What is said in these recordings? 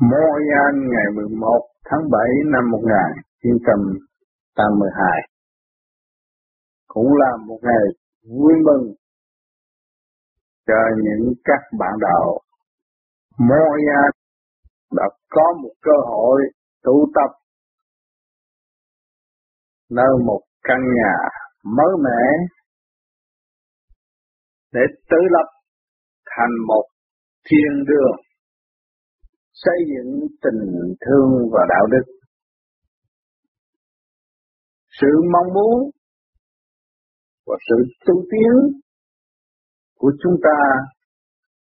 Montreal ngày 11 tháng 7 năm 1982 cũng là một ngày vui mừng cho những các bạn đạo. Montreal đã có một cơ hội tụ tập nơi một căn nhà mới mẻ để tự lập thành một thiên đường xây dựng tình thương và đạo đức. Sự mong muốn và sự tu tiến của chúng ta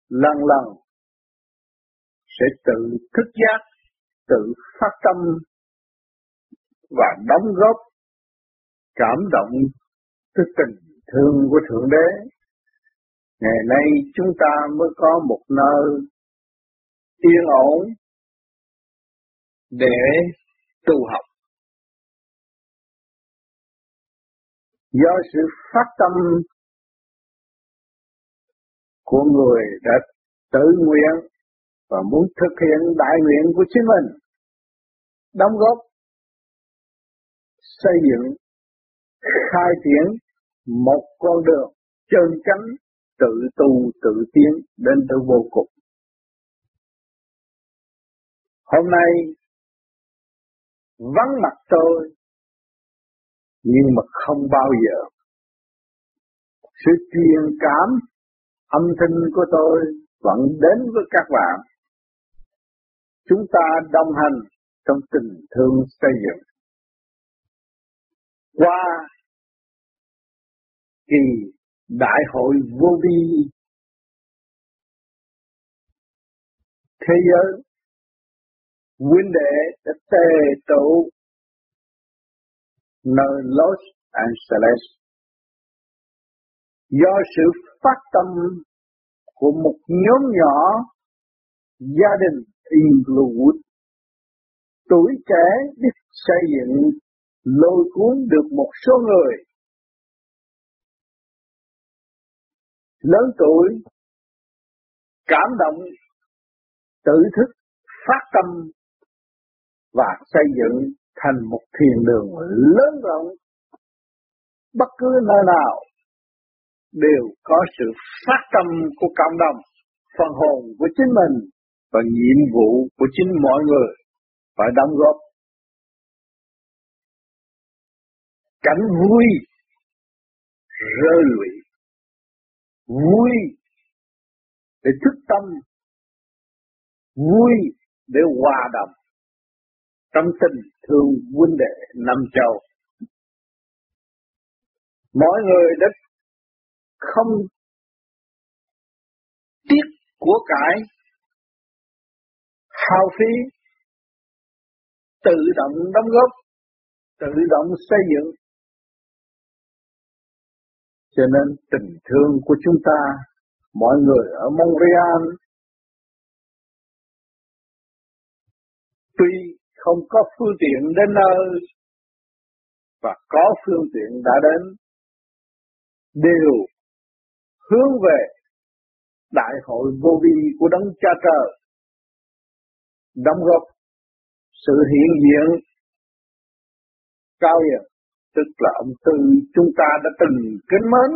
lần lần sẽ tự thức giác, tự phát tâm và đóng góp cảm động cái tình thương của Thượng Đế. Ngày nay chúng ta mới có một nơi yên ổn để tu học. Do sự phát tâm của người đã tự nguyện và muốn thực hiện đại nguyện của chính mình, đóng góp xây dựng, khai triển một con đường chân chánh tự tu tự tiến đến tới vô cùng. Hôm nay, vắng mặt tôi, nhưng mà không bao giờ sự truyền cảm, âm thanh của tôi vẫn đến với các bạn. Chúng ta đồng hành trong tình thương xây dựng. Qua kỳ đại hội vô vi, thế giới huynh đệ đã tề tụ nơi Los Angeles. Do sự phát tâm của một nhóm nhỏ gia đình Inglewood, tuổi trẻ biết xây dựng, lôi cuốn được một số người. Lớn tuổi, cảm động, tự thức, phát tâm và xây dựng thành một thiền đường lớn rộng. Bất cứ nơi nào đều có sự phát tâm của cộng đồng, phần hồn của chính mình và nhiệm vụ của chính mọi người phải đóng góp. Cảnh vui, rơi lụy. Vui để thức tâm, vui để hòa đồng trong tình thương huynh đệ năm châu. Mọi người đã không tiếc của cải, hao phí, tự động đóng góp, tự động xây dựng. Cho nên tình thương của chúng ta, mọi người ở Montreal, không có phương tiện đến nơi và có phương tiện đã đến, đều hướng về đại hội vô vi của đấng cha trời, đóng góp sự hiện diện cao hiền tức là ông tư chúng ta đã từng kính mến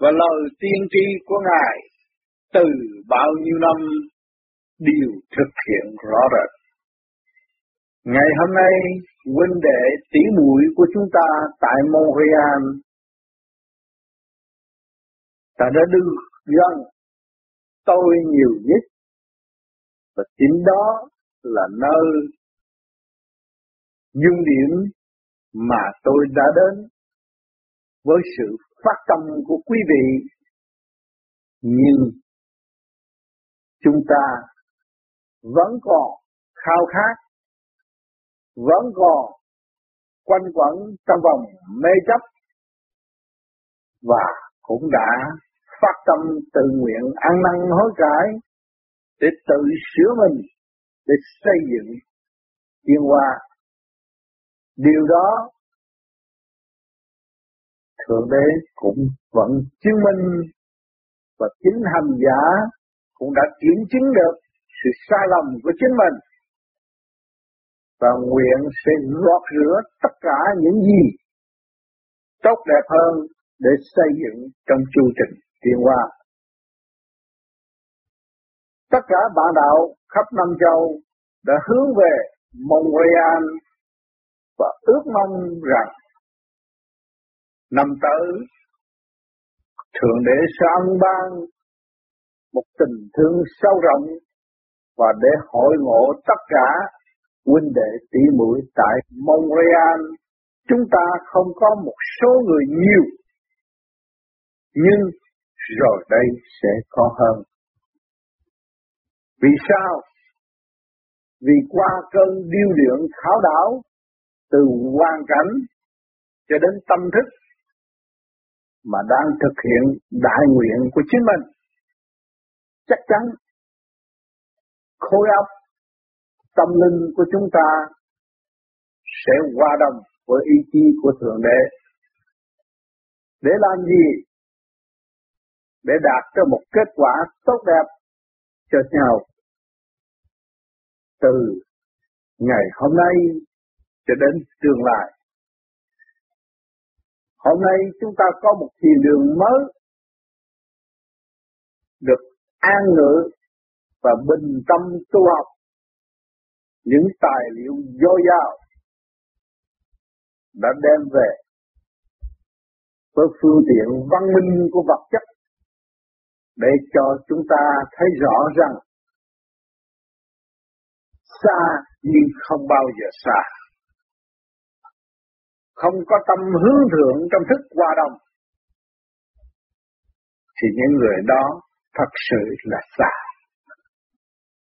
và lời tiên tri của ngài từ bao nhiêu năm đều thực hiện rõ rệt. Ngày hôm nay, huynh đệ tỷ muội của chúng ta tại Montreal ta đã đưa gần tôi nhiều nhất. Và chính đó là nơi dung điểm mà tôi đã đến với sự phát tâm của quý vị. Nhưng chúng ta vẫn còn khao khát vẫn còn quanh quẩn trong vòng mê chấp và cũng đã phát tâm tự nguyện ăn năn hối cải để tự sửa mình, để xây dựng thiên hóa điều đó thượng đế cũng vẫn chứng minh và chính hành giả cũng đã kiểm chứng được sự sai lầm của chính mình và nguyện sẽ gọt rửa tất cả những gì tốt đẹp hơn để xây dựng trong chu trình tiến hóa. Tất cả bạn đạo khắp năm châu đã hướng về Montreal và ước mong rằng năm tới Thượng Đế sẽ ân ban một tình thương sâu rộng và để hội ngộ tất cả huynh đệ tỷ muội tại Montreal chúng ta không có một số người nhiều nhưng rồi đây sẽ có hơn. Vì sao? Vì qua cơn điêu luyện khảo đảo từ hoàn cảnh cho đến tâm thức mà đang thực hiện đại nguyện của chính mình. Chắc chắn khối óc, tâm linh của chúng ta sẽ hòa đồng với ý chí của Thượng Đế. Để làm gì? Để đạt cho một kết quả tốt đẹp cho nhau. Từ ngày hôm nay cho đến tương lai. Hôm nay chúng ta có một thiền đường mới được an ngự và bình tâm tu học những tài liệu dồi dào đã đem về với phương tiện văn minh của vật chất để cho chúng ta thấy rõ rằng xa nhưng không bao giờ xa. Không có tâm hướng thượng trong thức hòa đồng thì những người đó thật sự là xa.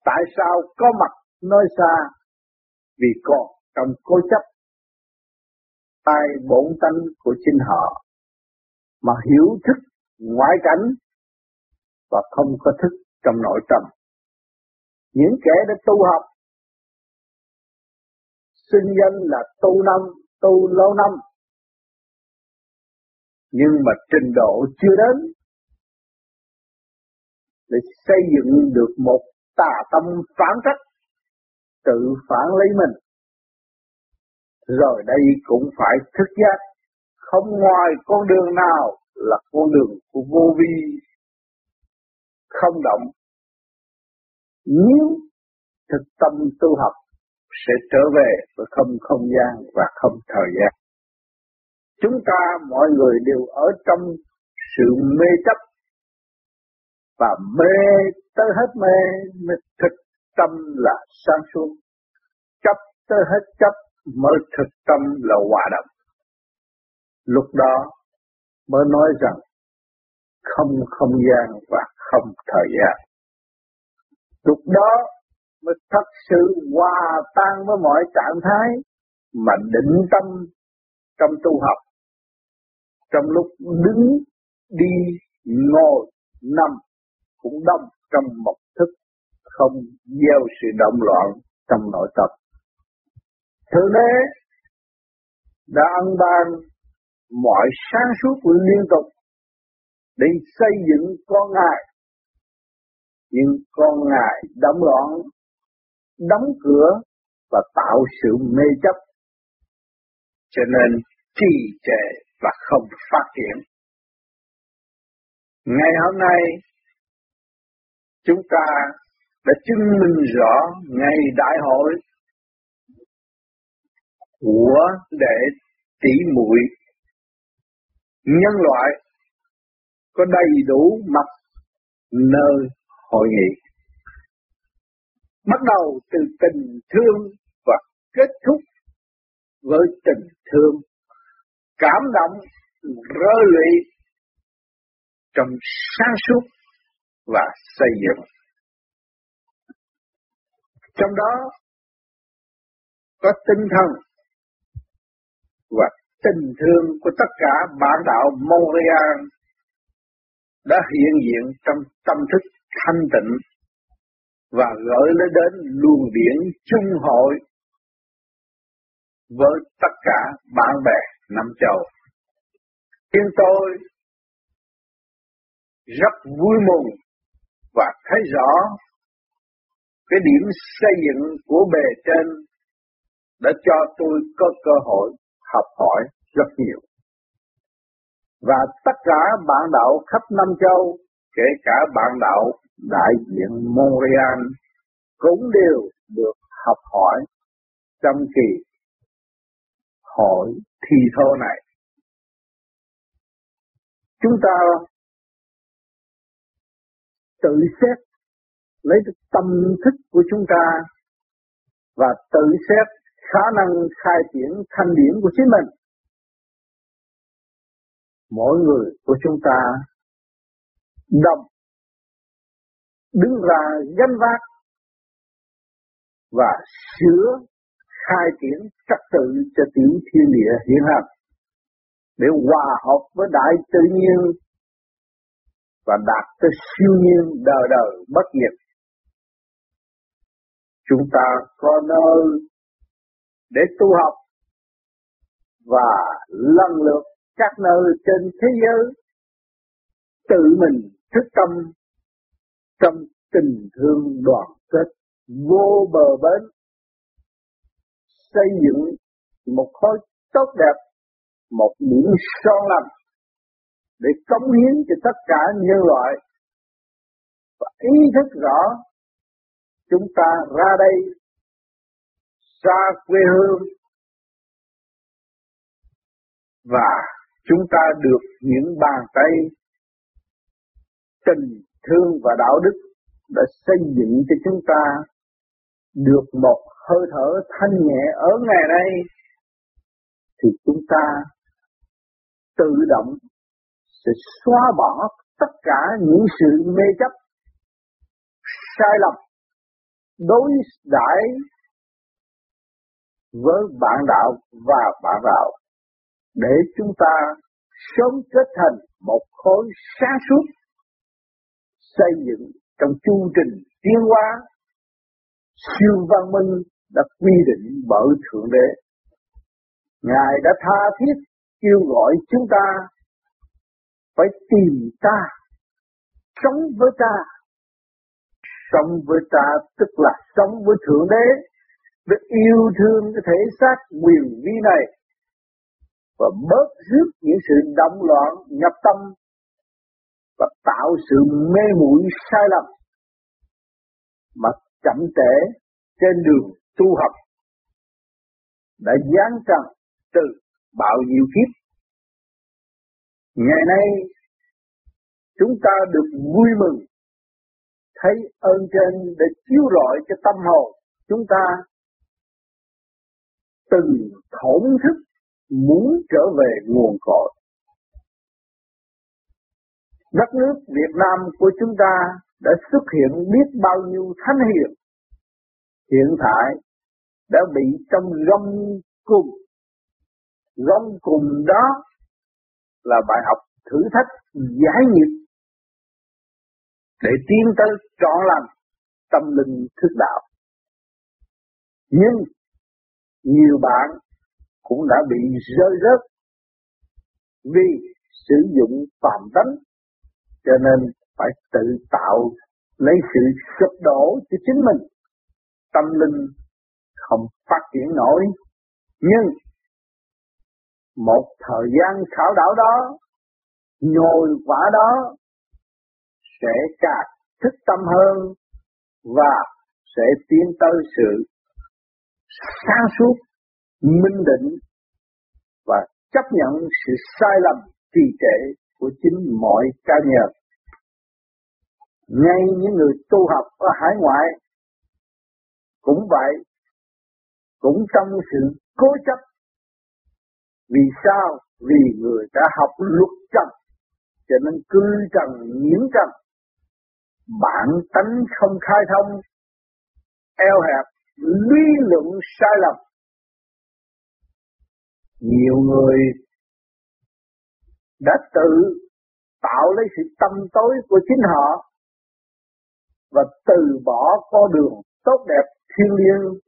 Tại sao có mặt nói xa? Vì còn trong cố chấp tai bổn tánh của chính họ mà hiểu thức ngoại cảnh và không có thức trong nội tâm. Những kẻ đã tu học sinh danh là tu năm, tu lâu năm nhưng mà trình độ chưa đến để xây dựng được một tà tâm phản cách tự phản lấy mình. Rồi đây cũng phải thức giác. Không ngoài con đường nào là con đường của vô vi. Không động. Nếu thực tâm tu học sẽ trở về với không không gian và không thời gian. Chúng ta mọi người đều ở trong sự mê chấp và mê tới hết mê mới thực tâm là sáng suốt. Chấp tới hết chấp mới thực tâm là hòa đồng. Lúc đó mới nói rằng không không gian và không thời gian. Lúc đó mới thật sự hòa tan với mọi trạng thái mà định tâm trong tu học. Trong lúc đứng đi ngồi nằm cũng đông trong một không gieo sự động loạn trong nội tâm. Thượng đế đã ân ban mọi sáng suốt liên tục để xây dựng con ngài. Nhưng con ngài động loạn, đóng cửa và tạo sự mê chấp. Cho nên trì trệ và không phát triển. Ngày hôm nay chúng ta đã chứng minh rõ ngày đại hội của đệ tỷ muội nhân loại có đầy đủ mặt nơi hội nghị. Bắt đầu từ tình thương và kết thúc với tình thương cảm động, rơi lụy trong sáng suốt và xây dựng. Trong đó, có tinh thần và tình thương của tất cả bản đạo Montreal đã hiện diện trong tâm thức thanh tịnh và gửi nó đến luồng điển chung hội với tất cả bạn bè năm châu. Nhưng tôi rất vui mừng và thấy rõ cái điểm xây dựng của bề trên đã cho tôi có cơ hội học hỏi rất nhiều. Và tất cả bạn đạo khắp Nam Châu, kể cả bạn đạo đại diện Montreal, cũng đều được học hỏi trong kỳ hội thi thô này. Chúng ta tự xét lấy được tâm thức của chúng ta và tự xét khả năng khai triển thanh điển của chính mình. Mỗi người của chúng ta đồng đứng ra gánh vác và sửa khai triển trật tự cho tiểu thiên địa hiện hành để hòa hợp với đại tự nhiên và đạt tới siêu nhiên đời đời bất diệt. Chúng ta có nơi để tu học và lần lượt các nơi trên thế giới tự mình thức tâm trong tình thương đoàn kết vô bờ bến, xây dựng một khối tốt đẹp, một điểm son lành để cống hiến cho tất cả nhân loại và ý thức rõ chúng ta ra đây, xa quê hương, và chúng ta được những bàn tay tình thương và đạo đức đã xây dựng cho chúng ta được một hơi thở thanh nhẹ ở ngày nay, thì chúng ta tự động sẽ xóa bỏ tất cả những sự mê chấp, sai lầm đối đãi với bạn đạo và bạn đạo để chúng ta sớm kết thành một khối sáng suốt xây dựng trong chu trình tiến hóa siêu văn minh đã quy định bởi Thượng Đế. Ngài đã tha thiết kêu gọi chúng ta phải tìm ta, sống với ta. Sống với ta tức là sống với Thượng Đế, để yêu thương cái thể xác quyền vi này và bớt rước những sự động loạn nhập tâm và tạo sự mê muội sai lầm mà chậm trễ trên đường tu học đã giáng trần từ bạo nhiều kiếp. Ngày nay chúng ta được vui mừng thấy ơn trên để chiếu rọi cho tâm hồn chúng ta từng thổn thức muốn trở về nguồn cội. Đất nước Việt Nam của chúng ta đã xuất hiện biết bao nhiêu thánh hiền. Hiện tại đã bị trong gông cùng. Gông cùng đó là bài học thử thách giải nghiệp để tiến tới trọn lành tâm linh thức đạo. Nhưng nhiều bạn cũng đã bị rơi rớt vì sử dụng phạm tánh, cho nên phải tự tạo lấy sự sụp đổ cho chính mình tâm linh không phát triển nổi, nhưng một thời gian khảo đảo đó, nhồi quả đó sẽ càng thức tâm hơn và sẽ tiến tới sự sáng suốt minh định và chấp nhận sự sai lầm trì trệ của chính mọi cá nhân. Ngay những người tu học ở hải ngoại cũng vậy, cũng trong sự cố chấp. Vì sao? Vì người đã học luật trần, cho nên cư trần nhiễm trần. Bản tánh không khai thông, eo hẹp, lý luận sai lầm. Nhiều người đã tự tạo lấy sự tâm tối của chính họ và từ bỏ con đường tốt đẹp thiên liêng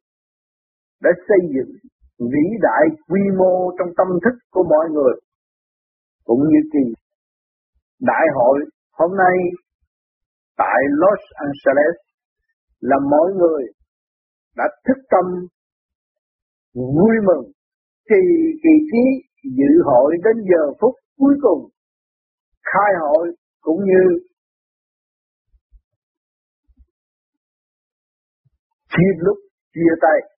để xây dựng vĩ đại quy mô trong tâm thức của mọi người. Cũng như kỳ đại hội hôm nay tại Los Angeles là mọi người đã thức tâm vui mừng. Khi kỳ trí dự hội đến giờ phút cuối cùng, khai hội cũng như chia lúc chia tay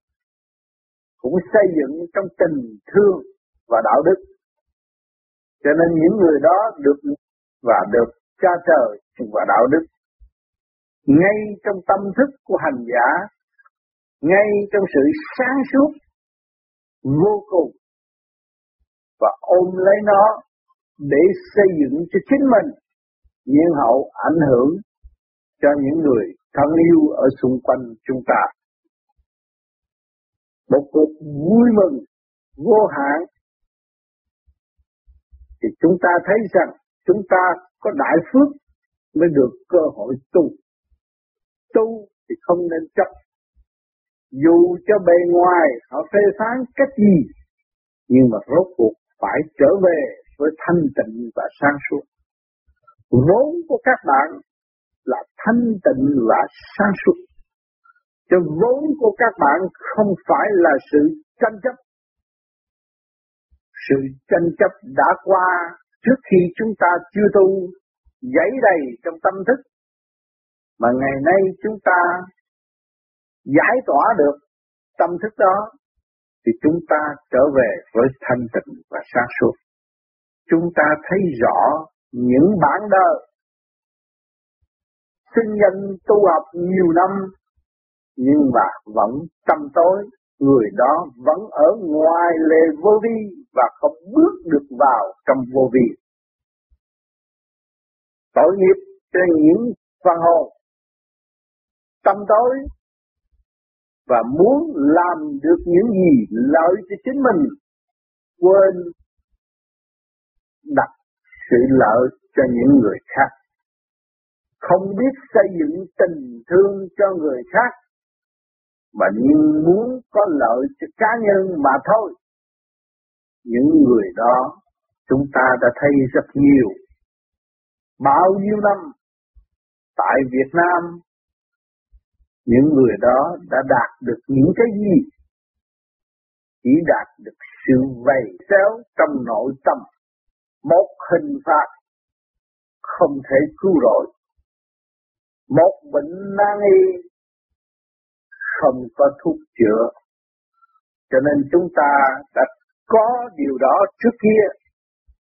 cũng xây dựng trong tình thương và đạo đức. Cho nên những người đó được và được cha trời và đạo đức ngay trong tâm thức của hành giả, ngay trong sự sáng suốt, vô cùng và ôm lấy nó để xây dựng cho chính mình nhiên hậu ảnh hưởng cho những người thân yêu ở xung quanh chúng ta. Một cuộc vui mừng, vô hạn thì chúng ta thấy rằng chúng ta có đại phước mới được cơ hội tu. Tu thì không nên chấp. Dù cho bề ngoài họ phê phán cách gì, nhưng mà rốt cuộc phải trở về với thanh tịnh và sáng suốt. Vốn của các bạn là thanh tịnh và sáng suốt. Cho vốn của các bạn không phải là sự tranh chấp. Sự tranh chấp đã qua trước khi chúng ta chưa tu, dãy đầy trong tâm thức. Mà ngày nay chúng ta giải tỏa được tâm thức đó, thì chúng ta trở về với thanh tịnh và sáng suốt. Chúng ta thấy rõ những bản đời sinh nhân tu học nhiều năm nhưng mà vẫn tâm tối người đó vẫn ở ngoài lề vô vi và không bước được vào trong vô vi tội nghiệp cho những phần hồn tâm tối và muốn làm được những gì lợi cho chính mình, quên đặt sự lợi cho những người khác. Không biết xây dựng tình thương cho người khác, mà nhưng muốn có lợi cho cá nhân mà thôi. Những người đó chúng ta đã thấy rất nhiều. Bao nhiêu năm tại Việt Nam những người đó đã đạt được những cái gì? Chỉ đạt được sự vầy xéo trong nội tâm. Một hình phạt không thể cứu rỗi. Một bệnh nan y không có thuốc chữa. Cho nên chúng ta đã có điều đó trước kia.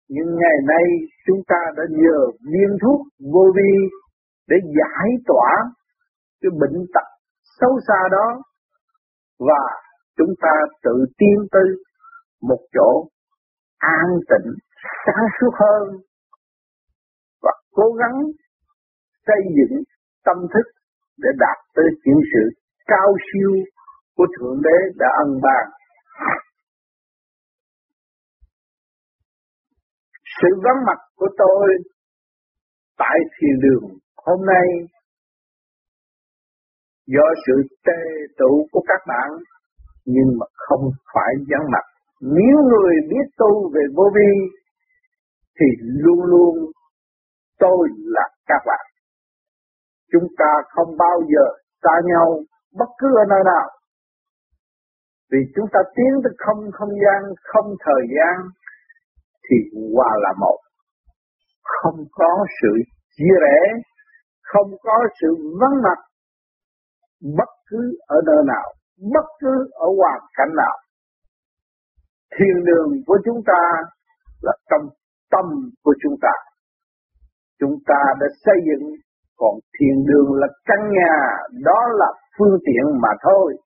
Nhưng ngày nay chúng ta đã nhờ viên thuốc vô vi để giải tỏa cái bệnh tật xấu xa đó và chúng ta tự tiến tư một chỗ an tịnh, sáng suốt hơn và cố gắng xây dựng tâm thức để đạt tới những sự cao siêu của Thượng Đế đã ân ban. Sự vắng mặt của tôi tại thiền đường hôm nay do sự tê tụ của các bạn nhưng mà không phải vắng mặt. Nếu người biết tu về vô vi thì luôn luôn tôi là các bạn. Chúng ta không bao giờ xa nhau bất cứ ở nơi nào. Vì chúng ta tiến tới không không gian, không thời gian thì hòa là một. Không có sự chia rẽ, không có sự vắng mặt bất cứ ở nơi nào, bất cứ ở hoàn cảnh nào. Thiên đường của chúng ta là trong tâm của chúng ta. Chúng ta đã xây dựng, còn thiên đường là căn nhà, đó là phương tiện mà thôi.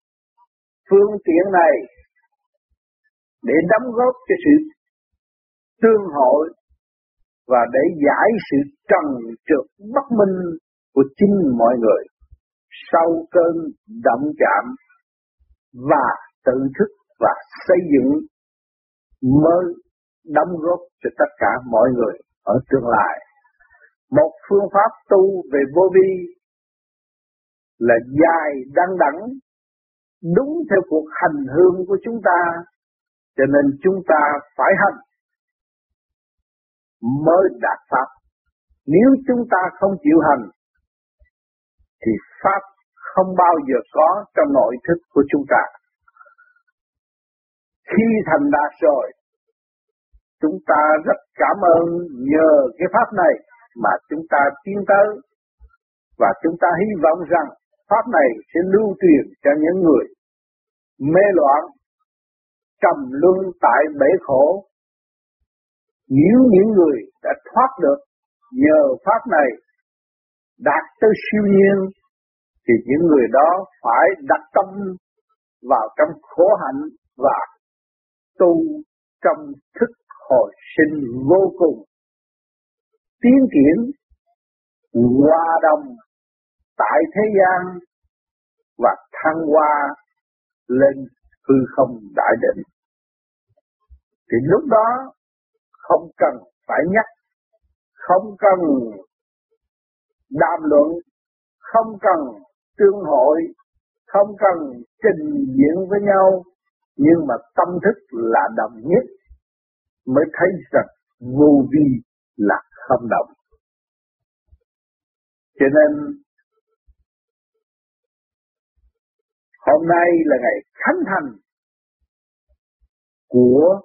Phương tiện này để đóng góp cho sự tương hội và để giải sự trần trượt bất minh của chính mọi người sau cơn động chạm và tự thức và xây dựng mới đóng góp cho tất cả mọi người ở tương lai. Một phương pháp tu về vô vi là dài đăng đẳng, đúng theo cuộc hành hương của chúng ta, cho nên chúng ta phải hành mới đạt pháp nếu chúng ta không chịu hành, thì pháp không bao giờ có trong nội thức của chúng ta. Khi thành đạt rồi, chúng ta rất cảm ơn nhờ cái pháp này mà chúng ta tiến tới và chúng ta hy vọng rằng pháp này sẽ lưu truyền cho những người mê loạn trầm luân tại bể khổ nếu những người đã thoát được nhờ pháp này đạt tới siêu nhiên thì những người đó phải đặt tâm vào trong khổ hạnh và tu trong thức hồi sinh vô cùng. Tiến triển, hòa đồng tại thế gian và thăng hoa lên hư không đại định. Thì lúc đó không cần phải nhắc, không cần đàm luận, không cần tương hội, không cần trình diễn với nhau, nhưng mà tâm thức là đồng nhất, mới thấy rằng vô vi là không động cho nên, hôm nay là ngày khánh thành của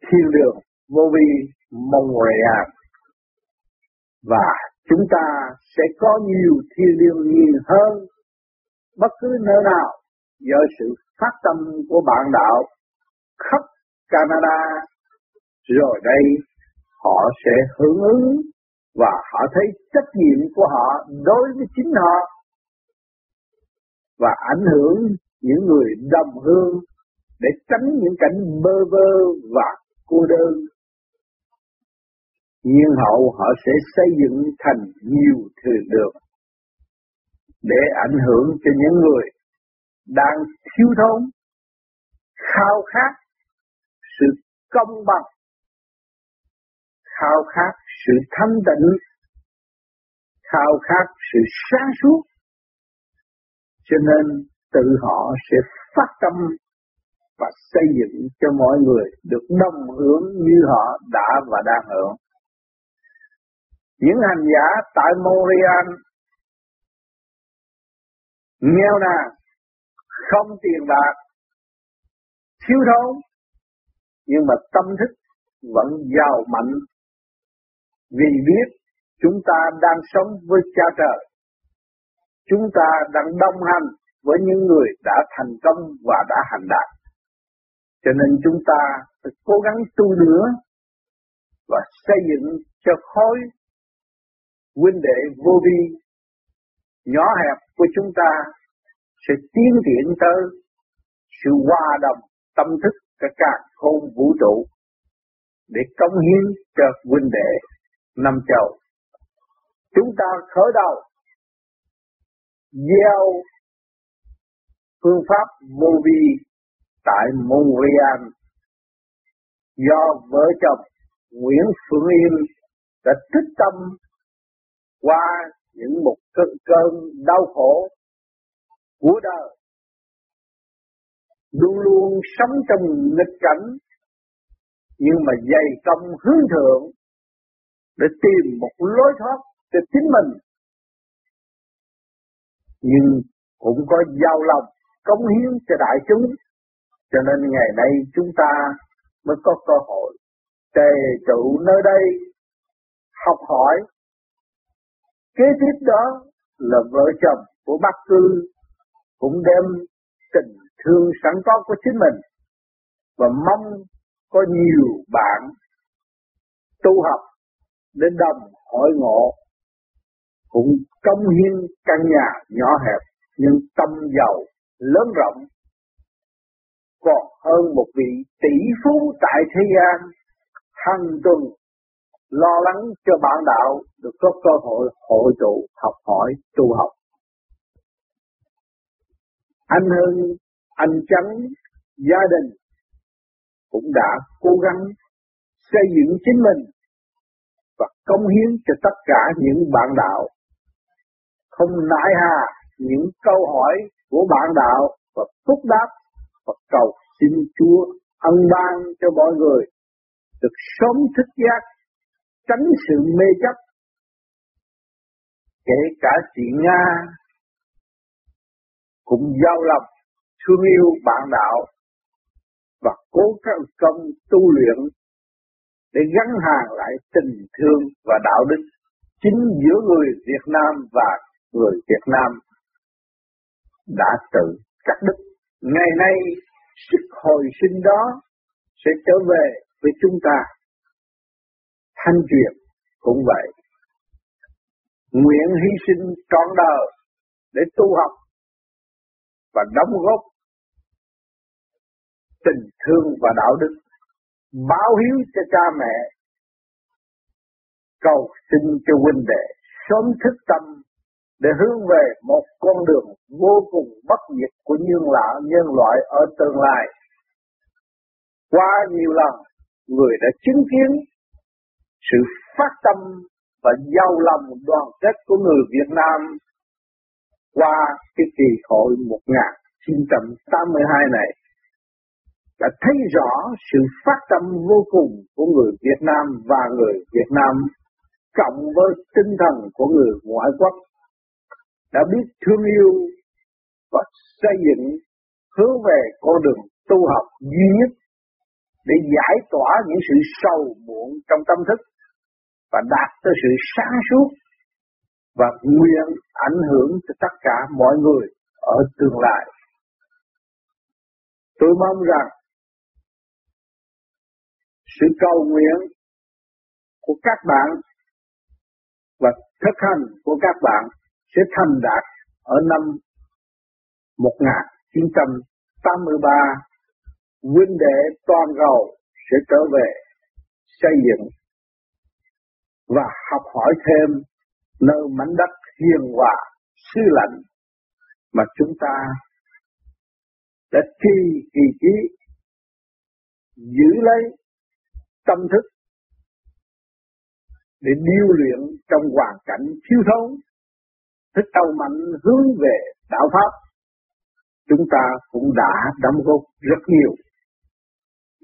thiên đường vô vi Montreal và chúng ta sẽ có nhiều thiên liêng nhiều hơn. Bất cứ nơi nào do sự phát tâm của bạn đạo, khắp Canada, rồi đây họ sẽ hưởng ứng và họ thấy trách nhiệm của họ đối với chính họ và ảnh hưởng những người đồng hương để tránh những cảnh bơ vơ và cô đơn nhưng hậu họ sẽ xây dựng thành nhiều thừa đường để ảnh hưởng cho những người đang thiếu thốn, khao khát sự công bằng, khao khát sự thanh tịnh, khao khát sự sáng suốt cho nên tự họ sẽ phát tâm và xây dựng cho mọi người được đồng hưởng như họ đã và đang hưởng. Những hành giả tại Montreal nghèo nàn, không tiền bạc, thiếu thốn, nhưng mà tâm thức vẫn giàu mạnh vì biết chúng ta đang sống với cha trời. Chúng ta đang đồng hành với những người đã thành công và đã hành đạt. Cho nên chúng ta phải cố gắng tu nữa và xây dựng cho khối huynh đệ vô vi, nhỏ hẹp của chúng ta sẽ tiến triển tới sự hòa đồng tâm thức cả cả khôn vũ trụ để công hiến cho huynh đệ năm châu. Chúng ta khởi đầu gieo phương pháp vô vi tại Montreal do vợ chồng Nguyễn Phương Yên đã tích tâm qua những một cơn, cơn đau khổ của đời luôn luôn sống trong nghịch cảnh nhưng mà dày công hướng thượng để tìm một lối thoát cho chính mình nhưng cũng có giao lòng cống hiến cho đại chúng cho nên ngày nay chúng ta mới có cơ hội tề trụ nơi đây học hỏi. Kế tiếp đó là vợ chồng của bác cư cũng đem tình thương sẵn có của chính mình và mong có nhiều bạn tu học đến đồng hội ngộ cũng công hiến căn nhà nhỏ hẹp nhưng tâm giàu lớn rộng. Còn hơn một vị tỷ phú tại thế gian, hàng tuần lo lắng cho bạn đạo được có cơ hội hội tụ học hỏi tu học. Anh Hưng, anh Trắng, gia đình cũng đã cố gắng xây dựng chính mình và công hiến cho tất cả những bạn đạo không nại hà những câu hỏi của bạn đạo và phúc đáp và cầu xin Chúa ân ban cho mọi người được sớm thức giác, tránh sự mê chấp. Kể cả chị Nga cũng giao lòng, thương yêu bạn đạo và cố gắng công tu luyện để gắn hàng lại tình thương và đạo đức chính giữa người Việt Nam và người Việt Nam đã tự cắt đứt. Ngày nay, sức hồi sinh đó sẽ trở về với chúng ta. Thanh truyền cũng vậy. Nguyện hy sinh trọn đời để tu học và đóng góp tình thương và đạo đức báo hiếu cho cha mẹ cầu xin cho huynh đệ sớm thức tâm để hướng về một con đường vô cùng bất diệt của nhân loại nhân loại ở tương lai qua nhiều lần, người đã chứng kiến sự phát tâm và giàu lòng đoàn kết của người Việt Nam qua cái kỳ hội 1982 này đã thấy rõ sự phát tâm vô cùng của người Việt Nam và người Việt Nam cộng với tinh thần của người ngoại quốc đã biết thương yêu và xây dựng hướng về con đường tu học duy nhất để giải tỏa những sự sâu muộn trong tâm thức và đạt tới sự sáng suốt và nguyện ảnh hưởng cho tất cả mọi người ở tương lai. Tôi mong rằng sự cầu nguyện của các bạn và thực hành của các bạn sẽ thành đạt ở năm 1983 huynh đệ toàn cầu sẽ trở về xây dựng và học hỏi thêm nơi mảnh đất hiền hòa, sư lạnh mà chúng ta đã chi kỳ trí, giữ lấy tâm thức để điêu luyện trong hoàn cảnh thiếu thốn, thức đầu mạnh hướng về đạo pháp. Chúng ta cũng đã đóng góp rất nhiều.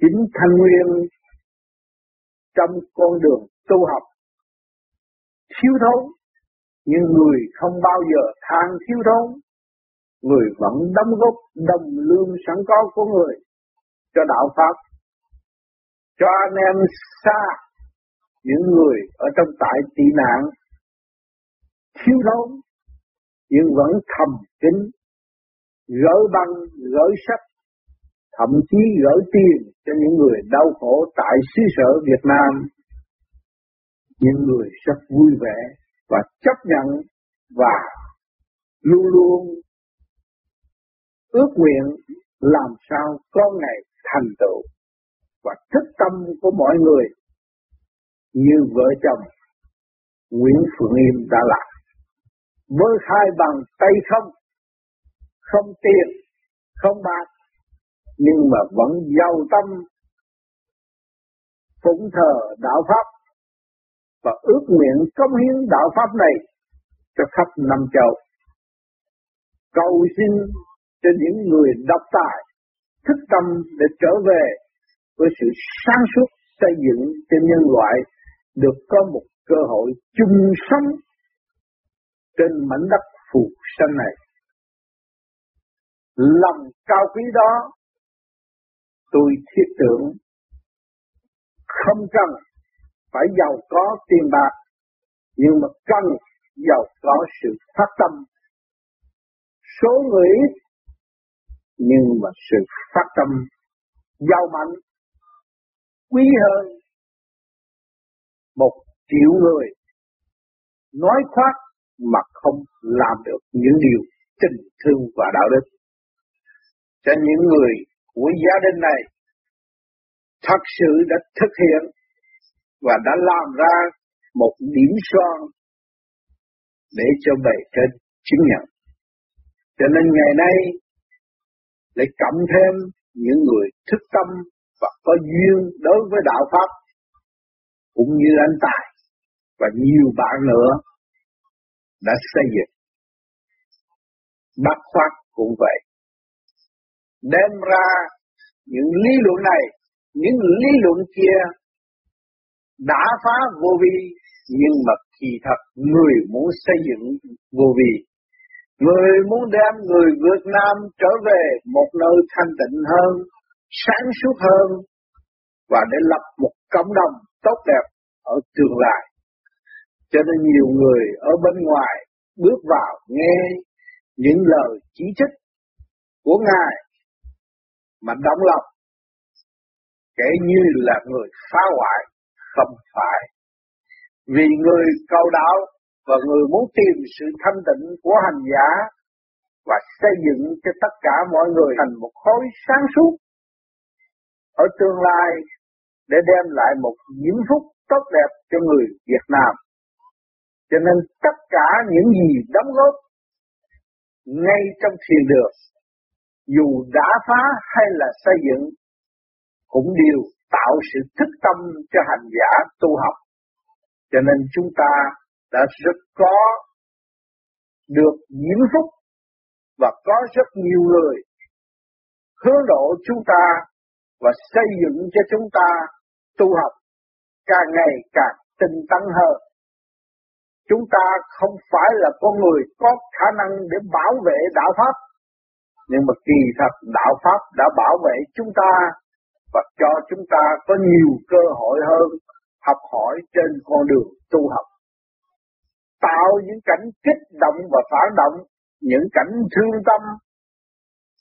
Chính thanh nguyên trong con đường tu học thiếu thốn. Nhưng người không bao giờ than thiếu thốn. Người vẫn đóng góp đồng lương sẵn có của người cho đạo pháp. Cho anh em xa những người ở trong tại tị nạn. Thiếu thốn, nhưng vẫn thầm kính gửi băng gửi sách thậm chí gửi tiền cho những người đau khổ tại xứ sở Việt Nam những người rất vui vẻ và chấp nhận và luôn luôn ước nguyện làm sao có ngày thành tựu. Và thức tâm của mọi người như vợ chồng Nguyễn Phượng Yên đã làm. Với hai bằng tay không không tiền, không bạc, nhưng mà vẫn giàu tâm, phụng thờ đạo pháp và ước nguyện công hiến đạo pháp này cho khắp năm châu cầu xin cho những người độc tài thức tâm để trở về với sự sáng suốt xây dựng cho nhân loại được có một cơ hội chung sống trên mảnh đất phù sanh này. Lòng cao quý đó, tôi thiết tưởng không cần phải giàu có tiền bạc, nhưng mà cần giàu có sự phát tâm. Số người ít, nhưng mà sự phát tâm. Giàu mạnh, quý hơn một triệu người. Nói khoác mà không làm được những điều tình thương và đạo đức. Cho những người của gia đình này, thật sự đã thực hiện và đã làm ra một điểm son để cho bề trên chứng nhận. Cho nên ngày nay để cộng thêm những người thức tâm và có duyên đối với đạo Pháp cũng như anh Tài và nhiều bạn nữa đã xây dựng. Bác Khoát cũng vậy. Đem ra những lý luận này, những lý luận kia đã phá vô vi nhưng mà kỳ thật người muốn xây dựng vô vi Người muốn đem người Việt Nam trở về một nơi thanh tịnh hơn, sáng suốt hơn và để lập một cộng đồng tốt đẹp ở tương lai. Cho nên nhiều người ở bên ngoài bước vào nghe những lời chỉ trích của Ngài mà động lòng kể như là người phá hoại không phải vì người cầu đạo và người muốn tìm sự thanh tịnh của hành giả và xây dựng cho tất cả mọi người thành một khối sáng suốt ở tương lai để đem lại một diễm phúc tốt đẹp cho người Việt Nam. Cho nên tất cả những gì đóng góp ngay trong thiền đường, dù đã phá hay là xây dựng, cũng đều tạo sự thức tâm cho hành giả tu học. Cho nên chúng ta đã rất có được nhiễm phúc và có rất nhiều người hướng độ chúng ta và xây dựng cho chúng ta tu học càng ngày càng tinh tấn hơn. Chúng ta không phải là con người có khả năng để bảo vệ đạo Pháp, nhưng mà kỳ thật đạo Pháp đã bảo vệ chúng ta và cho chúng ta có nhiều cơ hội hơn học hỏi trên con đường tu học. Tạo những cảnh kích động và phản động, những cảnh thương tâm,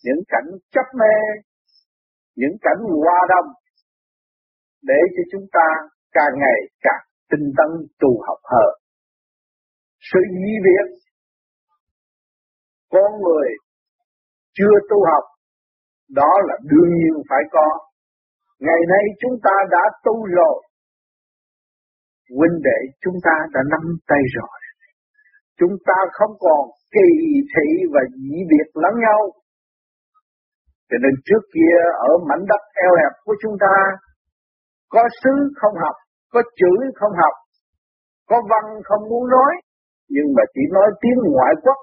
những cảnh chấp mê, những cảnh hoa đông, để cho chúng ta càng ngày càng tinh tấn tu học hơn. Sự di việc con người chưa tu học đó là đương nhiên phải có. Ngày nay chúng ta đã tu rồi. Huynh đệ chúng ta đã nắm tay rồi. Chúng ta không còn kỳ thị và dĩ biệt lẫn nhau. Cho nên trước kia ở mảnh đất eo hẹp của chúng ta có xứ không học, có chữ không học, có văn không muốn nói, nhưng mà chỉ nói tiếng ngoại quốc.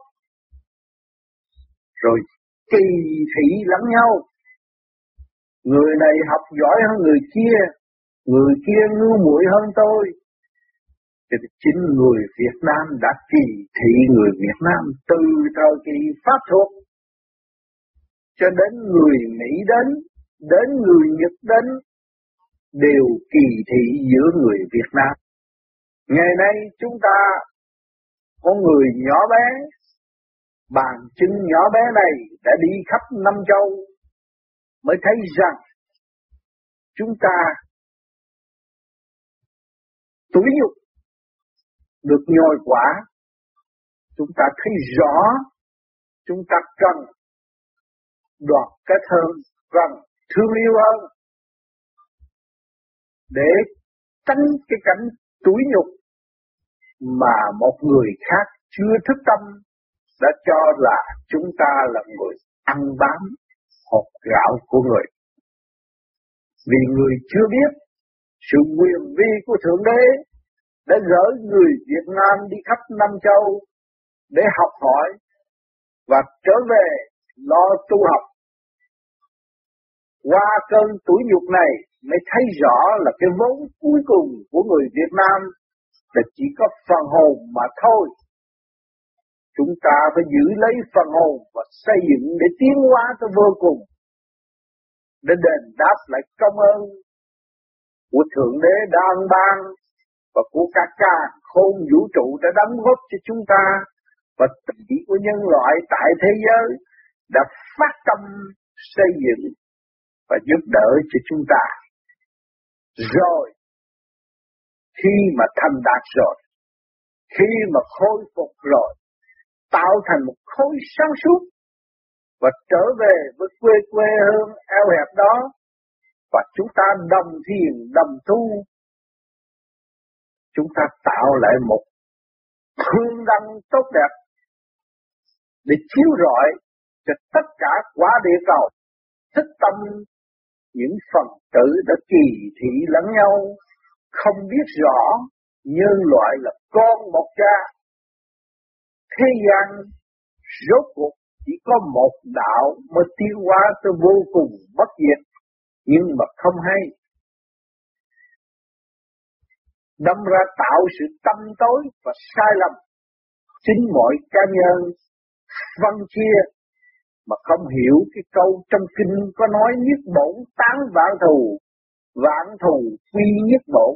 Rồi kỳ thị lẫn nhau. Người này học giỏi hơn người kia, người kia ngu muội hơn tôi. Thì chính người Việt Nam đã kỳ thị người Việt Nam từ thời kỳ Pháp thuộc cho đến người Mỹ đến, đến người Nhật đến, đều kỳ thị giữa người Việt Nam. Ngày nay chúng ta có người nhỏ bé, bàn chân nhỏ bé này đã đi khắp năm châu mới thấy rằng chúng ta túi nhục được nhồi quả chúng ta thấy rõ, chúng ta cần đoạt cái thân cần thương yêu hơn để tránh cái cảnh túi nhục mà một người khác chưa thức tâm đã cho là chúng ta là người ăn bám hột gạo của người. Vì người chưa biết, sự quyền vi của Thượng Đế đã gửi người Việt Nam đi khắp Nam châu để học hỏi và trở về lo tu học. Qua cơn tuổi nhục này mới thấy rõ là cái vốn cuối cùng của người Việt Nam là chỉ có phần hồn mà thôi. Chúng ta phải giữ lấy phần hồn và xây dựng để tiến hóa tới vô cùng. Để đền đáp lại công ơn của Thượng Đế đang ban và của các ca khôn vũ trụ đã đóng góp cho chúng ta và tỷ của nhân loại tại thế giới đã phát tâm xây dựng và giúp đỡ cho chúng ta. Rồi, khi mà thành đạt rồi, khi mà khôi phục rồi, tạo thành một khối sáng suốt và trở về với quê quê hương eo hẹp đó. Và chúng ta đồng thiền, đồng tu. Chúng ta tạo lại một hương đăng tốt đẹp để chiếu rọi cho tất cả quả địa cầu, thức tâm, những phần tử đã kỳ thị lẫn nhau, không biết rõ nhân loại là con một cha thế gian rốt cuộc chỉ có một đạo mới tiến hóa tới vô cùng bất diệt nhưng mà không hay đâm ra tạo sự tâm tối và sai lầm chính mọi cá nhân phân chia mà không hiểu cái câu trong kinh có nói nhất bổn tán vạn thù, vạn thù quy nhất bổn.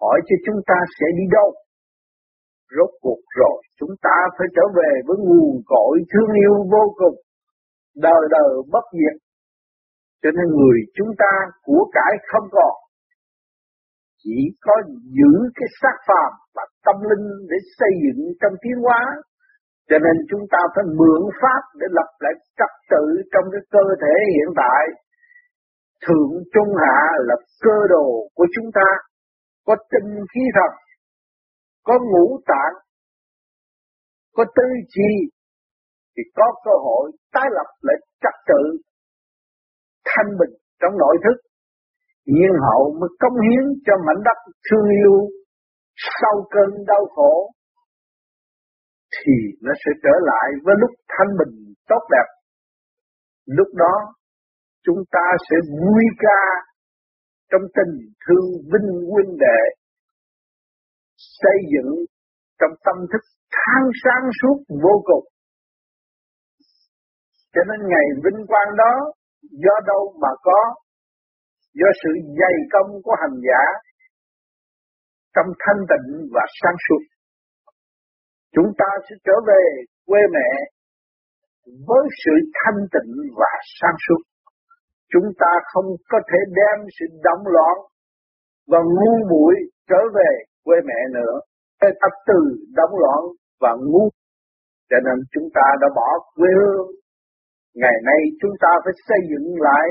Hỏi cho chúng ta sẽ đi đâu? Rốt cuộc rồi chúng ta phải trở về với nguồn cội thương yêu vô cùng, đời đời bất diệt. Cho nên người chúng ta của cải không còn, chỉ có giữ cái xác phàm và tâm linh để xây dựng trong tiến hóa cho nên chúng ta phải mượn pháp để lập lại trật tự trong cái cơ thể hiện tại. Thượng trung hạ là cơ đồ của chúng ta, có tinh khí thật có ngũ tạng, có tư chi, thì có cơ hội tái lập lại trật tự thanh bình trong nội thức nhiên hậu mới công hiến cho mảnh đất thương yêu sau cơn đau khổ thì nó sẽ trở lại với lúc thanh bình tốt đẹp. Lúc đó chúng ta sẽ vui ca trong tình thương vinh huynh đệ xây dựng trong tâm thức tháng sáng suốt vô cùng. Cho nên ngày vinh quang đó, do đâu mà có do sự dày công của hành giả trong thanh tịnh và sáng suốt. Chúng ta sẽ trở về quê mẹ với sự thanh tịnh và sáng suốt. Chúng ta không có thể đem sự động loạn và ngu muội trở về quê mẹ nữa. Cái tập từ đóng loạn và ngu cho nên chúng ta đã bỏ quê hương. Ngày nay chúng ta phải xây dựng lại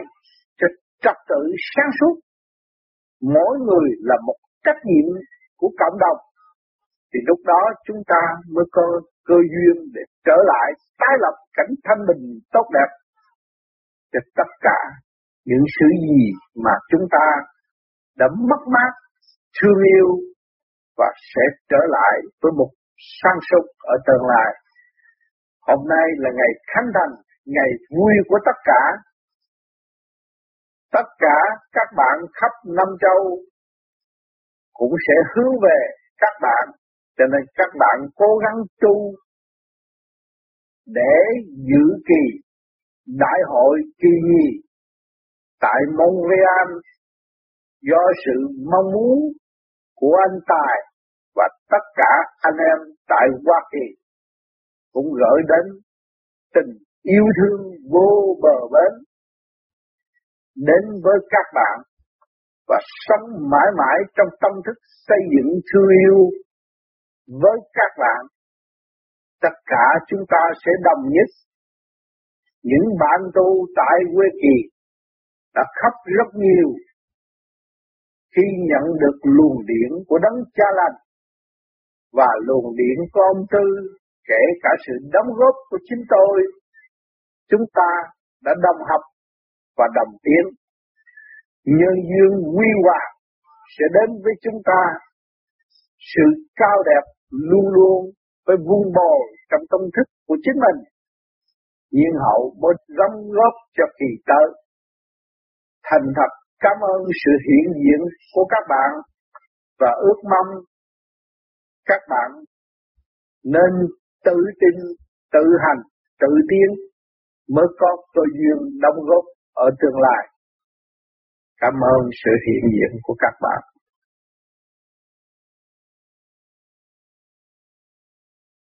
cho trật tự sáng suốt. Mỗi người là một trách nhiệm của cộng đồng thì lúc đó chúng ta mới có cơ duyên để trở lại tái lập cảnh thanh bình tốt đẹp cho tất cả những sự gì mà chúng ta đã mất mát, thương yêu và sẽ trở lại với một sang súc ở tương lai. Hôm nay là ngày khánh thành, ngày vui của tất cả. Tất cả các bạn khắp năm châu cũng sẽ hướng về các bạn cho nên các bạn cố gắng tu để dự kỳ đại hội kỳ nhi tại Montreal do sự mong muốn của anh Tài và tất cả anh em tại Hoa Kỳ cũng gửi đến tình yêu thương vô bờ bến đến với các bạn và sống mãi mãi trong tâm thức xây dựng thương yêu với các bạn. Tất cả chúng ta sẽ đồng nhất. Những bạn tu tại quê kỳ đã khóc rất nhiều khi nhận được luồng điển của đấng cha lành và luồng điển của ông Tư, kể cả sự đóng góp của chính tôi, chúng ta đã đồng học và đồng tiến nhân duyên quy hoàng sẽ đến với chúng ta sự cao đẹp luôn luôn phải vun bồi trong tâm thức của chính mình. Nhiên hậu mới đóng góp cho kỳ tới. Thành thật cảm ơn sự hiện diện của các bạn và ước mong các bạn nên tự tin, tự hành, tự tiến mới có cơ duyên đóng góp ở tương lai. Cảm ơn sự hiện diện của các bạn.